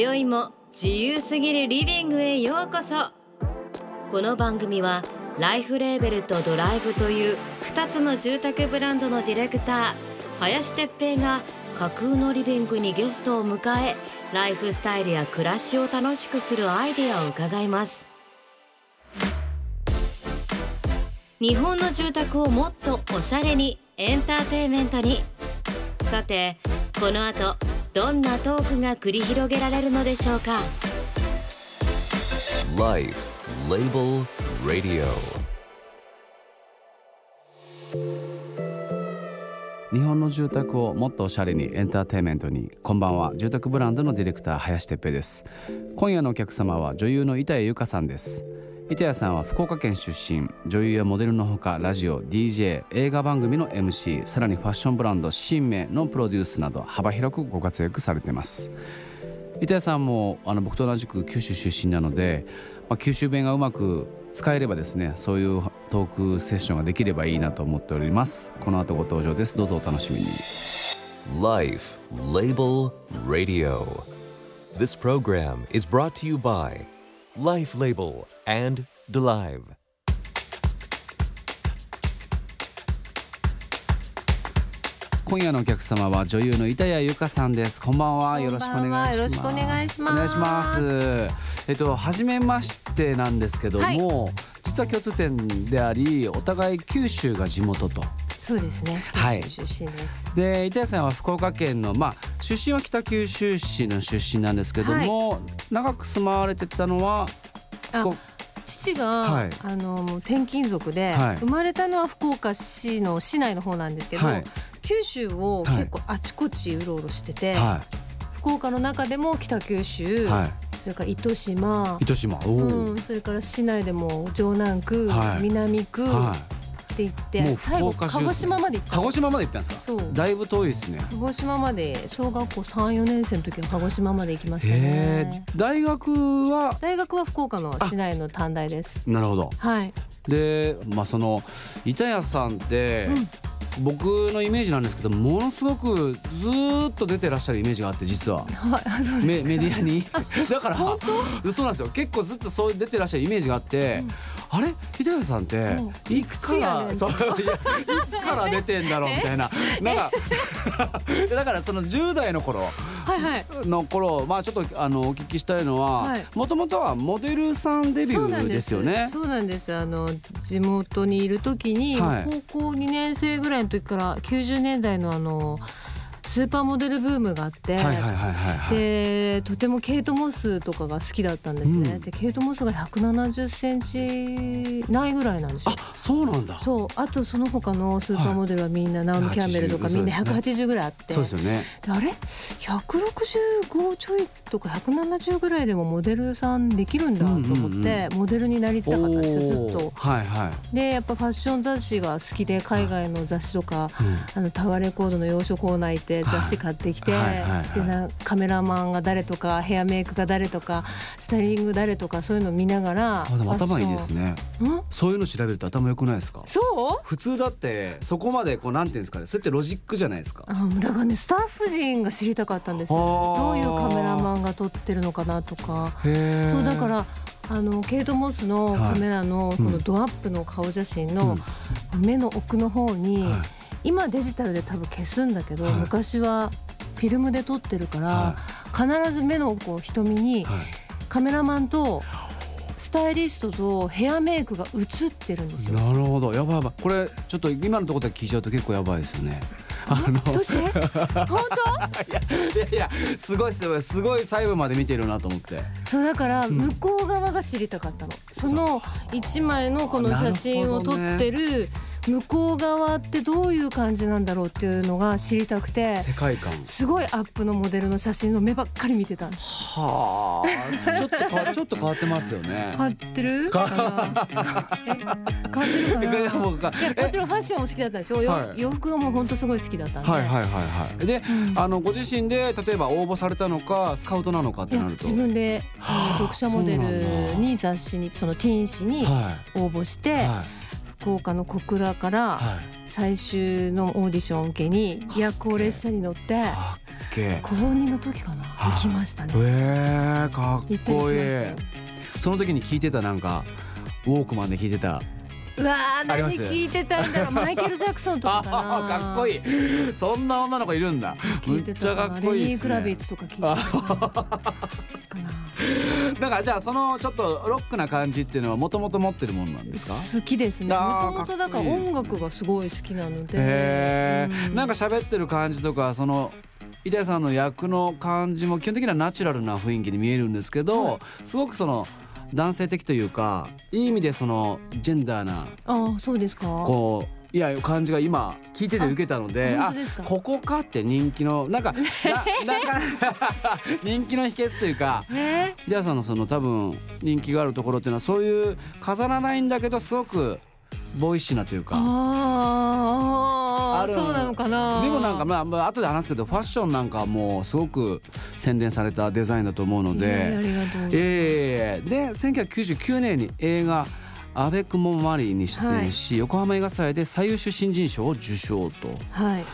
今宵も自由すぎるリビングへようこそ。この番組はライフレーベルとドライブという2つの住宅ブランドのディレクター林哲平が架空のリビングにゲストを迎えライフスタイルや暮らしを楽しくするアイデアを伺います。日本の住宅をもっとおしゃれにエンターテイメントに。さてこの後どんなトークが繰り広げられるのでしょうか？Life Label Radio. 日本の住宅をもっとおしゃれにエンターテインメントに。こんばんは。住宅ブランドのディレクター林哲平です。今夜のお客様は女優の板谷由香さんです板谷さんは福岡県出身。女優やモデルのほかラジオ DJ 映画番組の MC さらにファッションブランド新名のプロデュースなど幅広くご活躍されています。板谷さんもあの僕と同じく九州出身なので、まあ、九州弁がうまく使えればですねそういうトークセッションができればいいなと思っております。この後ご登場です。どうぞお楽しみに。Life Label Radio This program is brought to you by Life Label and DeLive. 今夜のお客様は女優の板谷由香さんです。こんばんは。よろしくお願いします。よろしくお願いします。お願いします。えっと初めましてなんですけども、はい。実は共通点でありお互い九州が地元とそうですね。はい。出身です、で板谷さんは福岡県のまあ出身は北九州市の出身なんですけども、長く住まわれてたのは父が、はい。あの転勤族で、はい。生まれたのは福岡市の市内の方なんですけど、はい。九州を結構あちこちうろうろしてて、は福岡の中でも北九州、い。はそれから糸島い、糸島。うん、それから市内でも城南区、はい。南区っはて言って、最後鹿児島まで行っい、た。鹿児島まで行ったんですか？そう。だいぶ遠いですね。鹿児島まで小学校34年生の時は鹿児島まで行きましたへねえ大学は？大学は福岡の市内の短大です。なるほど。はいでまあその板谷さんって、僕のイメージなんですけどものすごくずーっと出てらっしゃるイメージがあって実は。はいメメディアに。だからそうなんですよ。結構ずっとそう出てらっしゃるイメージがあって、あれ？板谷さんってうん。いつからそういつから出てんだろうみたいな。なんか だからその10代の頃の頃まあちょっとあのお聞きしたいのははい。もともとはモデルさんデビューですよね。そうなんです。あの地元にいる時に、はい。高校2年生ぐらいの時から90年代のあのスーパーモデルブームがあって、はいはいはいはいはい。でとてもケイト・モスとかが好きだったんですね、うん。でケイト・モスが170センチないぐらいなんですよ。あそうなんだ。そう。あとその他のスーパーモデルはみんな、ナオミ・キャンベルとか180みんなそうです180ぐらいあって。そうですよね。であれ？165ちょいとか170ぐらいでもモデルさんできるんだと思って、モデルになりたかったんですよずっとはいはい。でやっぱファッション雑誌が好きで海外の雑誌とか、うんあのタワーレコードの洋書コーナー行って雑誌買ってきて、はいはいはいはいでなカメラマンが誰とかヘアメイクが誰とかスタイリング誰とかそういうの見ながら頭いいですね。そういうの調べると頭良くないですか？そう？普通だってそこまでこうなんていうんですかね。それってロジックじゃないですか。あだからねスタッフ陣が知りたかったんですよどういうカメラマンが撮ってるのかなとか。そうだからあのケイト・モスのカメラのこのドアップの顔写真の目の奥の方に、はい。今デジタルで多分消すんだけど、はい。昔はフィルムで撮ってるから、は必ず目のこう瞳にはい。カメラマンとスタイリストとヘアメイクが映ってるんですよ。なるほど。やばいやばい。これちょっと今のところで聞いちゃうと結構やばいですよね。あのどうして？本いやいやいやすごいすごいすごい細部まで見てるなと思って。当そうだから向こう側が知りたかったの。その一枚のこの写真を撮ってる向こう側ってどういう感じなんだろうっていうのが知りたくて世界観。すごいアップのモデルの写真の目ばっかり見てたんです。はあ。ちょっとかちょっと変わってますよね。変わってる？変わってるかな？いやもちろんファッションも好きだったんですよ、洋服はい。洋服がもう本当すごい好きだったんで、はいはいはいはい。で、あのご自身で例えば応募されたのかスカウトなのかってなると。自分であの読者モデルに雑誌にそのティーン誌には応募して、いはい福岡の小倉からはい。最終のオーディションを受けに夜行列車に乗って高2の時かなはい行きましたね。えー、か行っこいい。その時に聞いてたなんかウォークマンで聞いてた。うわあります？聞いてたんだろう。マイケル・ジャクソンとかかな。かっこいい。そんな女の子いるんだ。聞いてむっちゃかっこいいレニー・クラビッツとか聞いてた じゃあそのちょっとロックな感じっていうのはもともと持ってるものなんですか？好きですね。もともとだから音楽がすごい好きなので。へえ、うなんか喋ってる感じとかその板谷さんの役の感じも基本的にはナチュラルな雰囲気に見えるんですけど、はい。すごくその男性的というかいい意味でそのジェンダーなああそうですか？こういや感じが今聞いてて受けたので本当ですか？ここかって人気のなんかななんか 人気の秘訣というかえ板谷さんのその多分人気があるところっていうのはそういう飾らないんだけどすごくボーイッシュなというか。ああそうなのかな。でもなんかまあまあ後で話すけどファッションなんかもすごく洗練されたデザインだと思うのいやいやあで、りがとうえー、で1999年に映画「アベクモマリー」に出演し、横浜映画祭で最優秀新人賞を受賞と。はい。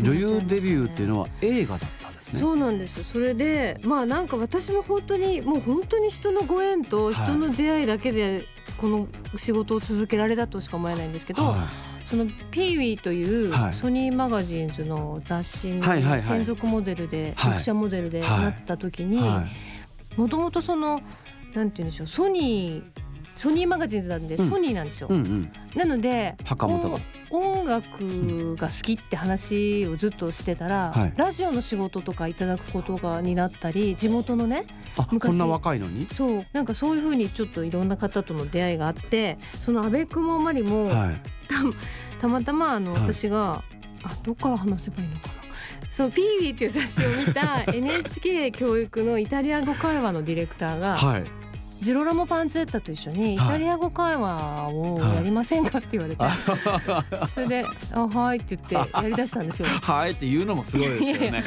女優デビューっていうのは映画だったんですね。そうなんです。それでまあなんか私も本当にもう本当に人のご縁とはい。人の出会いだけでこの仕事を続けられたとしか思えないんですけど、はそのピーウィーというはい。ソニーマガジンズの雑誌にはいはいはい。専属モデルではい。読者モデルではい。なった時いにはい。もともとそのなんて言うんでしょうソニーソニーマガジンズなんでうん。ソニーなんですよ。うんうん、なので音音楽が好きって話をずっとしてたら、はい。ラジオの仕事とかいただくことがになったり地元のねあ昔。こんな若いのに、そう。なんかそういうふうにちょっといろんな方との出会いがあってその阿部君もマリも、はい、たまたまあの、はい。私があどっから話せばいいのかな。そのピーウィーっていう雑誌を見た NHK 教育のイタリア語会話のディレクターが、はい、ジロラモ・パンツェッタと一緒にイはい。タリア語会話をやりませんかって言われて、それで「あはい」って言ってやりだしたんですよ。はいって言うのもすごいですよね。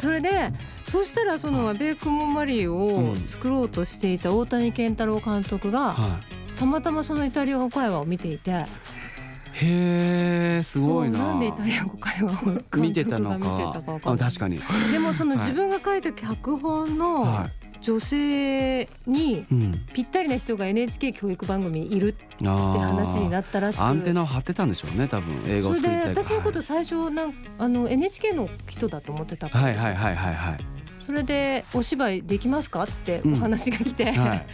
それでそしたらその「アベクモマリー」を作ろうとしていた大谷健太郎監督がはい。たまたまそのイタリア語会話を見ていて。へえすごいな。なんでイタリア語会話を見てたの見てか。確かに、でもそのはい。自分が書いた脚本のは女性にぴったりな人が NHK 教育番組にいるって話になったらしく。アンテナを張ってたんでしょうね多分。映画それでを作りたいから。私のこと最初なんあの NHK の人だと思ってた。からはいはいはいはいはい。それで「お芝居できますか?」ってお話が来て、はい。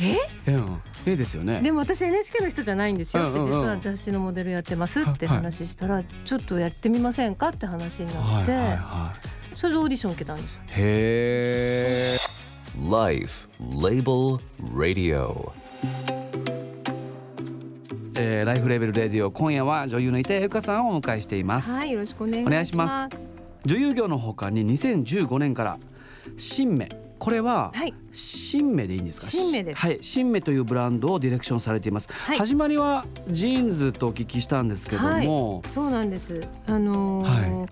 え？えうんええですよね。でも私 NHK の人じゃないんですよ。ってうんうんうん。実は雑誌のモデルやってますって話したらちょっとやってみませんかって話になって。はいはいはそれでオーディション受けたんです。いへえ Life Label Radio. えーライフレベルレディオ今夜は女優の板谷由香さんをお迎えしています、はいよろしくお願いしお願いしまます。女優業のほかに2015年から新芽これははい。新芽でいいんですか？新芽です。はい新芽というブランドをディレクションされています、はい。始まりはジーンズとお聞きしたんですけども、そうなんです。あのーは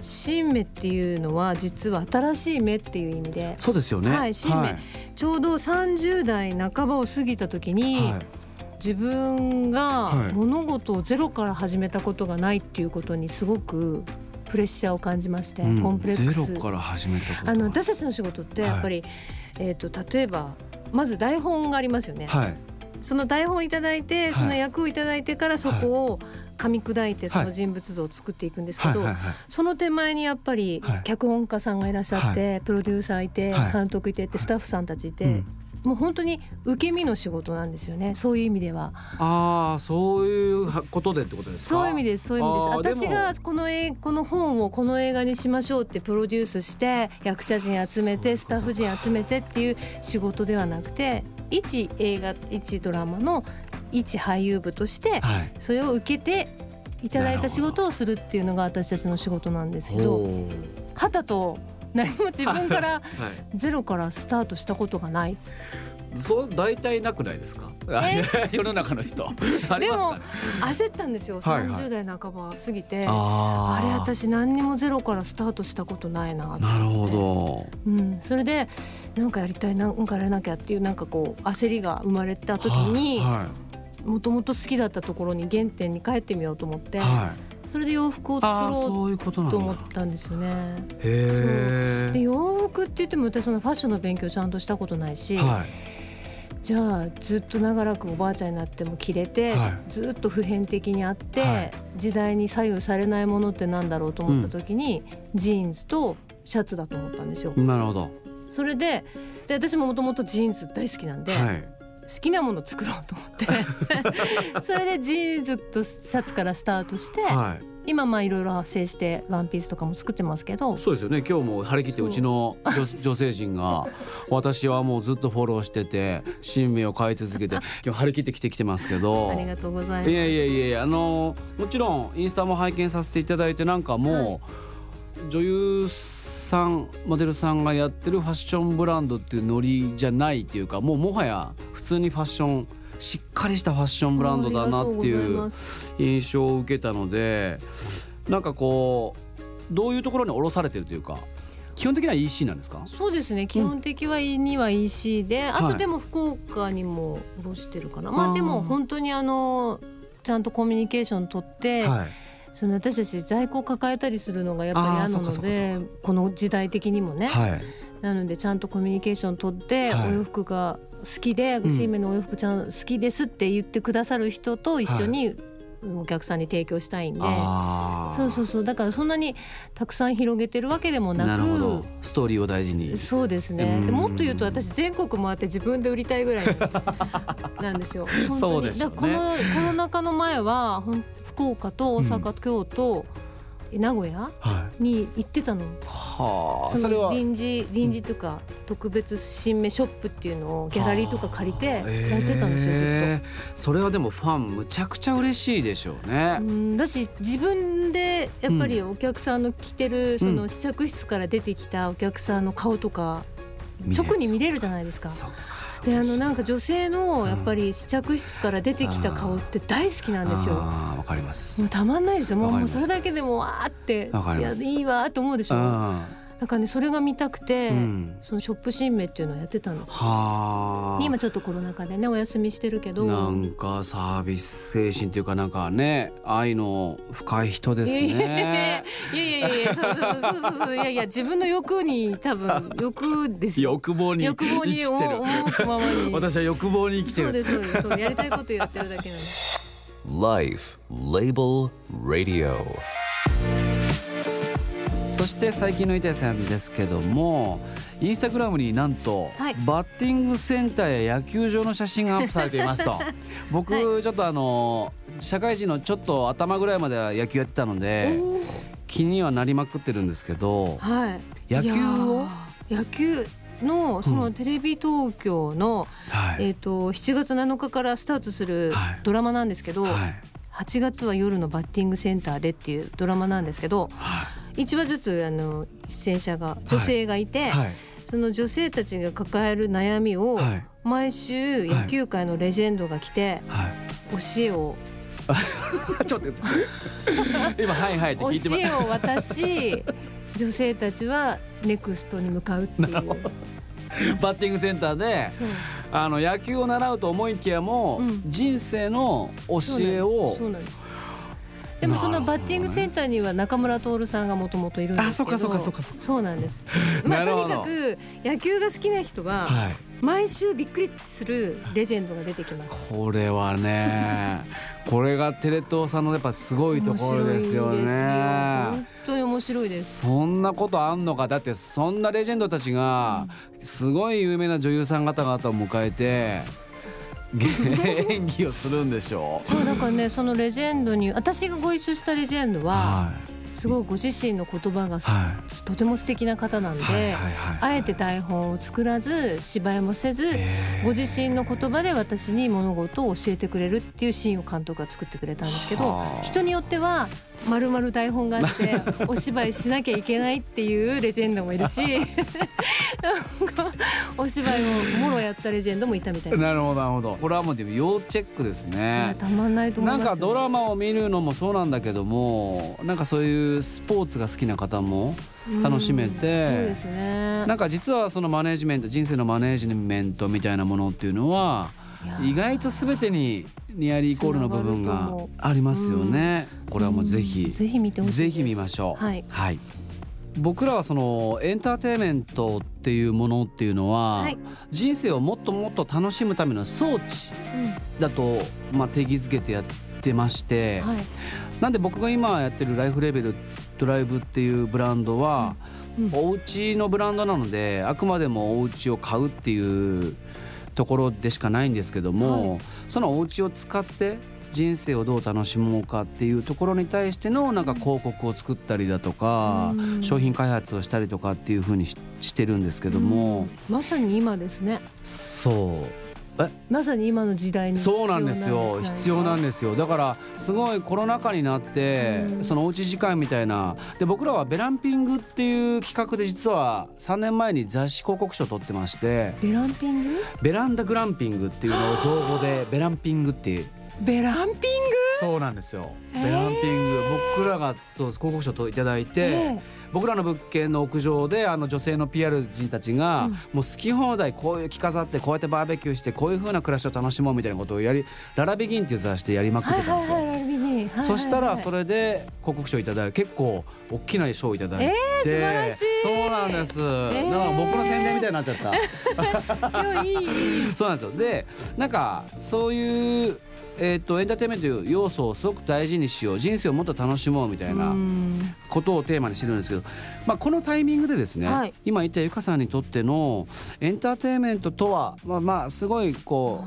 新芽っていうのは実は新しい芽っていう意味で。そうですよね。はい新芽。ちょうど30代半ばを過ぎた時に、はい。自分はい。が物事をゼロから始めたことがないっていうことにすごくプレッシャーを感じまして、うん。コンプレックス。ゼロから始めたことあの私たちの仕事ってやっぱり、えー、と例えばまず台本がありますよね、はい。その台本をいただいて、いその役をいただいてからそこを噛み砕いてその人物像を作っていくんですけど、その手前にやっぱりはい。脚本家さんがいらっしゃって、プロデューサーいて、はい。監督いてってスタッフさんたちいて、うん。もう本当に受け身の仕事なんですよね。そういう意味では。ああそういうことでってことですか？そういう意味です。そういう意味です。私がこの映この本をこの映画にしましょうってプロデュースして役者陣集めてスタッフ陣集めてっていう仕事ではなくて一映画一ドラマの一俳優部としてはい。それを受けていただいた仕事をするっていうのが私たちの仕事なんですけどほうはたと何も自分からはい。ゼロからスタートしたことがない。そう大体なくないですか？え？世の中の人。でも焦ったんですよ。はいはい。30代半ば過ぎて、あー。あれ私何にもゼロからスタートしたことないなって。なるほど。うん、それでなんかやりたいなんかやらなきゃっていうなんかこう焦りが生まれた時にはもともと好きだったところに原点に帰ってみようと思って、いはそそれで洋服を作ろうと思ったんですよね。へえで洋服って言っても私そのファッションの勉強ちゃんとしたことないし、はい。じゃあずっと長らくおばあちゃんになっても着れて、はい。ずっと普遍的にあって、はい。時代に左右されないものってなんだろうと思った時に、ジーンズとシャツだと思ったんですよ。なるほど。それでで私ももともとジーンズ大好きなんで、はい好きなもの作ろうと思って。それでジーンズとシャツからスタートして、はい。今まあいろいろ派生してワンピースとかも作ってますけど。そうですよね。今日も張り切ってそううちの女 女性陣が私はもうずっとフォローしてて新名を買い続けて今日張り切ってきてきてますけど。ありがとうございます。いやいやいやいやあのもちろんインスタも拝見させていただいてなんかもう、女優さんモデルさんがやってるファッションブランドっていうノリじゃないっていうかもうもはや普通にファッションしっかりしたファッションブランドだなっていいう印象を受けたのでなんかこうどういうところに降ろされてるというか基本的には EC なんですか？そうですね基本的はには EC で、あはいとでも福岡にも卸してるかな、まあーあでも本当にあのちゃんとコミュニケーション取って、はい。その私たち在庫抱えたりするのがやっぱり嫌なのでこの時代的にもね、はい。なのでちゃんとコミュニケーション取って、はい。お洋服が好きでん新芽のお洋服ちゃん好きですって言ってくださる人と一緒にお客さんに提供したいんで、そうそうそう。だからそんなにたくさん広げてるわけでもなくストーリーを大事に。そうですね。もっと言うと私全国回って自分で売りたいぐらい なんですよ。本当に。そうですよね。このコロナ禍の前は福岡と大阪、京都名古屋？はい。に行ってたの？はあ。そ臨時臨時とか特別新芽ショップっていうのをギャラリーとか借りてやってたんですよずっへーそれはでもファンむちゃくちゃ嬉しいでしょうね。と。うん。だし自分でやっぱりお客さんの着てるその試着室から出てきたお客さんの顔とか直に見れるじゃないですか。そっかであのなんか女性のやっぱり試着室から出てきた顔って大好きなんですよ。わかります。もうたまんないですよ。もうそれだけでもわーっていやいいわーって思うでしょ。だからねそれが見たくて、うんそのショップ新名っていうのをやってたんです。はあ今ちょっとコロナ禍でねお休みしてるけど。なんかサービス精神っていうかなんかね愛の深い人ですいやいやね。いやいやいやそうそうそうそうそういやいや自分の欲に多分欲ですよ。欲望に欲望に生きてる。思うままに。私は欲望に生きてる。そうですそうですそうやりたいことやってるだけなんです。Life Label Radio. そして最近の板谷さんですけどもインスタグラムになんと、はい。バッティングセンターや野球場の写真がアップされていますと。僕、はちょっとあの社会人のちょっと頭ぐらいまでは野球やってたので気にはなりまくってるんですけどはい。野球を？野球のそうのんテレビ東京の、はい、えっ、と7月7日からスタートするはい。ドラマなんですけど、はい。8月は夜のバッティングセンターでっていうドラマなんですけど、は1話ずつあの出演者が女性がいて、はい。その女性たちが抱える悩みをはい。毎週野球界のレジェンドが来てはい。教えを。ちょっと 今はいはいって教聞いてまえを渡し 女性たちはネクストに向かうっていう。バッティングセンターであの野球を習うと思いきやも、うん。人生の教えをそうなんですでもそのバッティングセンターには中村徹さんがもともといるんですけどあそうかそうかそうかそうなんです。まあとにかく野球が好きな人ははい。毎週びっくりするレジェンドが出てきます。これはね これがテレ東さんのやっぱすごいところですよね。本当に面白いです。そんなことあんのか。だってそんなレジェンドたちがすごい有名な女優さん方々を迎えて演技をするんでしょう。そうだからねそのレジェンドに私がご一緒したレジェンドははい。すごいご自身の言葉がすはとても素敵な方なんで、はいはいはいあえて台本を作らず芝居もせずへー。ご自身の言葉で私に物事を教えてくれるっていうシーンを監督が作ってくれたんですけどはあ。人によってはまるまる台本があって お芝居しなきゃいけないっていうレジェンドもいるし お芝居をもろやったレジェンドもいたみたいな。なるほどなるほど。これはもうでも要チェックですね。たまんないと思いますよ。なんかドラマを見るのもそうなんだけどもなんかそういうスポーツが好きな方も楽しめて。うんそうですね。なんか実はそのマネジメント人生のマネジメントみたいなものっていうのは意外と全てにニアリーイコールの部分がありますよね、これはもうぜひ、ぜひ見てほしいぜひ見ましょう。はい。僕らはそのエンターテインメントっていうものっていうのは、はい。人生をもっともっと楽しむための装置だと、まあ、定義づけてやってまして、はい。なんで僕が今やってるライフレベルドライブっていうブランドは、うん。お家のブランドなのであくまでもお家を買うっていうところでしかないんですけども、そのお家を使って人生をどう楽しもうかっていうところに対してのなんか広告を作ったりだとか、うん。商品開発をしたりとかっていうふうにししてるんですけども、まさに今ですね。そうまさに今の時代にそうなんですよ。必要なんでですよ。だからすごいコロナ禍になってうん。そのおうち時間みたいな。で僕らはベランピングっていう企画で実は3年前に雑誌広告賞を取ってましてベランピング？ベランダグランピングっていうのを造語でベランピングっていう。ベランピング？そうなんですよ。ベランピング僕らがそう広告賞をいただいて、え僕らの物件の屋上であの女性の PR 人たちが、うん。もう好き放題こういう着飾ってこうやってバーベキューしてこういう風な暮らしを楽しもうみたいなことをやりララビギンっていう雑誌でやりまくっはいてたんですよ。はいはいラルビギンはいはいはい。そしたらそれで広告賞いただいて結構大きな賞をいただいて、えー素晴らしい。そうなんです、ー。だから僕の宣伝みたいになっちゃった。そうなんですよ。でなんかそういう、えー、とエンターテインメントという要素をすごく大事にしよう人生をもっと楽しもうみたいなうん。ことをテーマにしてるんですけど、まあ、このタイミングでですね、はい。今言ったゆかさんにとってのエンターテインメントとはまあまあすごいこ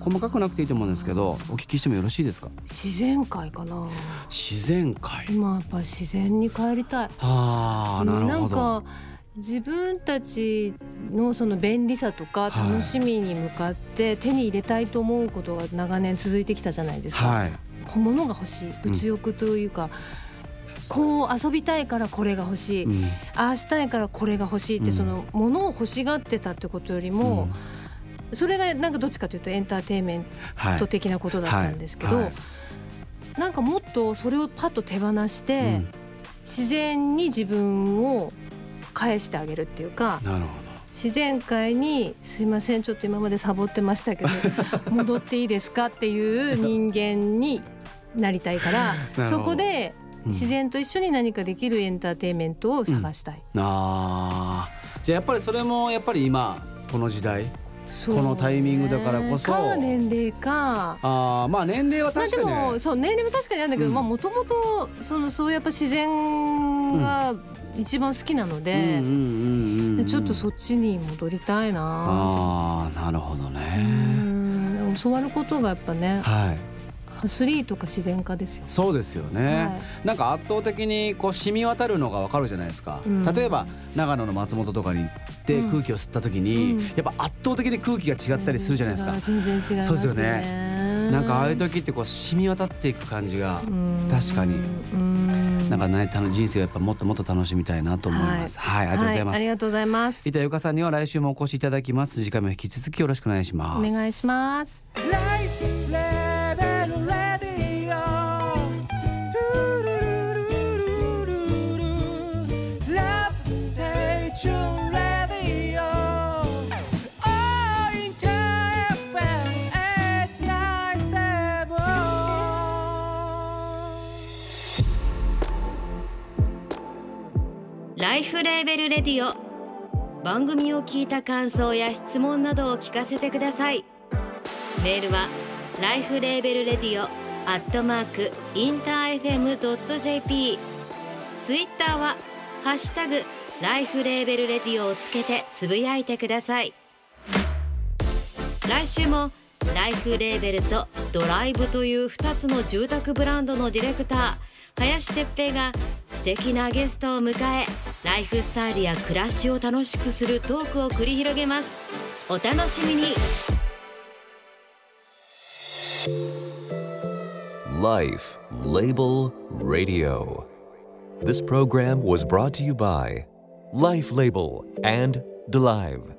う細かくなくていいと思うんですけどお聞きしてもよろしいですか？自然界かな。自然界。今やっぱ自然に帰りたい。あーなるほど。んか自分たちのその便利さとかはい。楽しみに向かって手に入れたいと思うことが長年続いてきたじゃないですか。はい。物が欲しい。物欲というか、こう遊びたいからこれが欲しい、うん。ああしたいからこれが欲しいって、うん。その物を欲しがってたってことよりも、それがなんかどっちかというとエンターテインメンはいト的なことだったんですけど、はい。はいなんかもっとそれをパッと手放して、うん自然に自分を返してあげるっていうかなるほ自然界に「すいませんちょっと今までサボってましたけど 戻っていいですか?」っていう人間になりたいから どそこでうん自然と一緒に何かできるエンターテインメントを探したい。どあーじゃあやっぱりそれもやっぱり今この時代このタイミングだからこそ。か年齢か。あーまあ年齢はまあで確かにね、もそう年齢も確かにあるんだけど、うん。まあもともとそのそうやっぱ自然が一番好きなので、ちょっとそっちに戻りたいな。ああなるほどうねん教わることがやっぱねはい。アスリートか自然家ですよ。そうですよね、はなんか圧倒的にこう染み渡るのがわかるじゃないですか、うん。例えば長野の松本とかに行ってうん。空気を吸った時に、うん。やっぱ圧倒的に空気が違ったりするじゃないですか、全然違う全然違いますよね。そうですよなんかああいう時ってこう染み渡っていく感じが、うん。確かに。うん。なんかね楽人生をやっぱもっともっと楽しみたいなと思います。はい、ありがとうございます、はありがとうございます。板由香さんには来週もお越しいただきます。次回も引き続きよろしくお願いします。お願いします。ライフレーベルレディオ。番組を聞いた感想や質問などを聞かせてください。メールはライフレーベルレディオ。アットマーク InterFM.jp ツイッターはハッシュタグライフレーベルレディオをつけてつぶやいてください。来週もライフレーベルと Dolive という2つの住宅ブランドのディレクター林哲平が素敵なゲストを迎えライフスタイルや暮らしを楽しくするトークを繰り広げますお楽しみに Life Label Radio. This program was brought to you by Life Label and DeLive.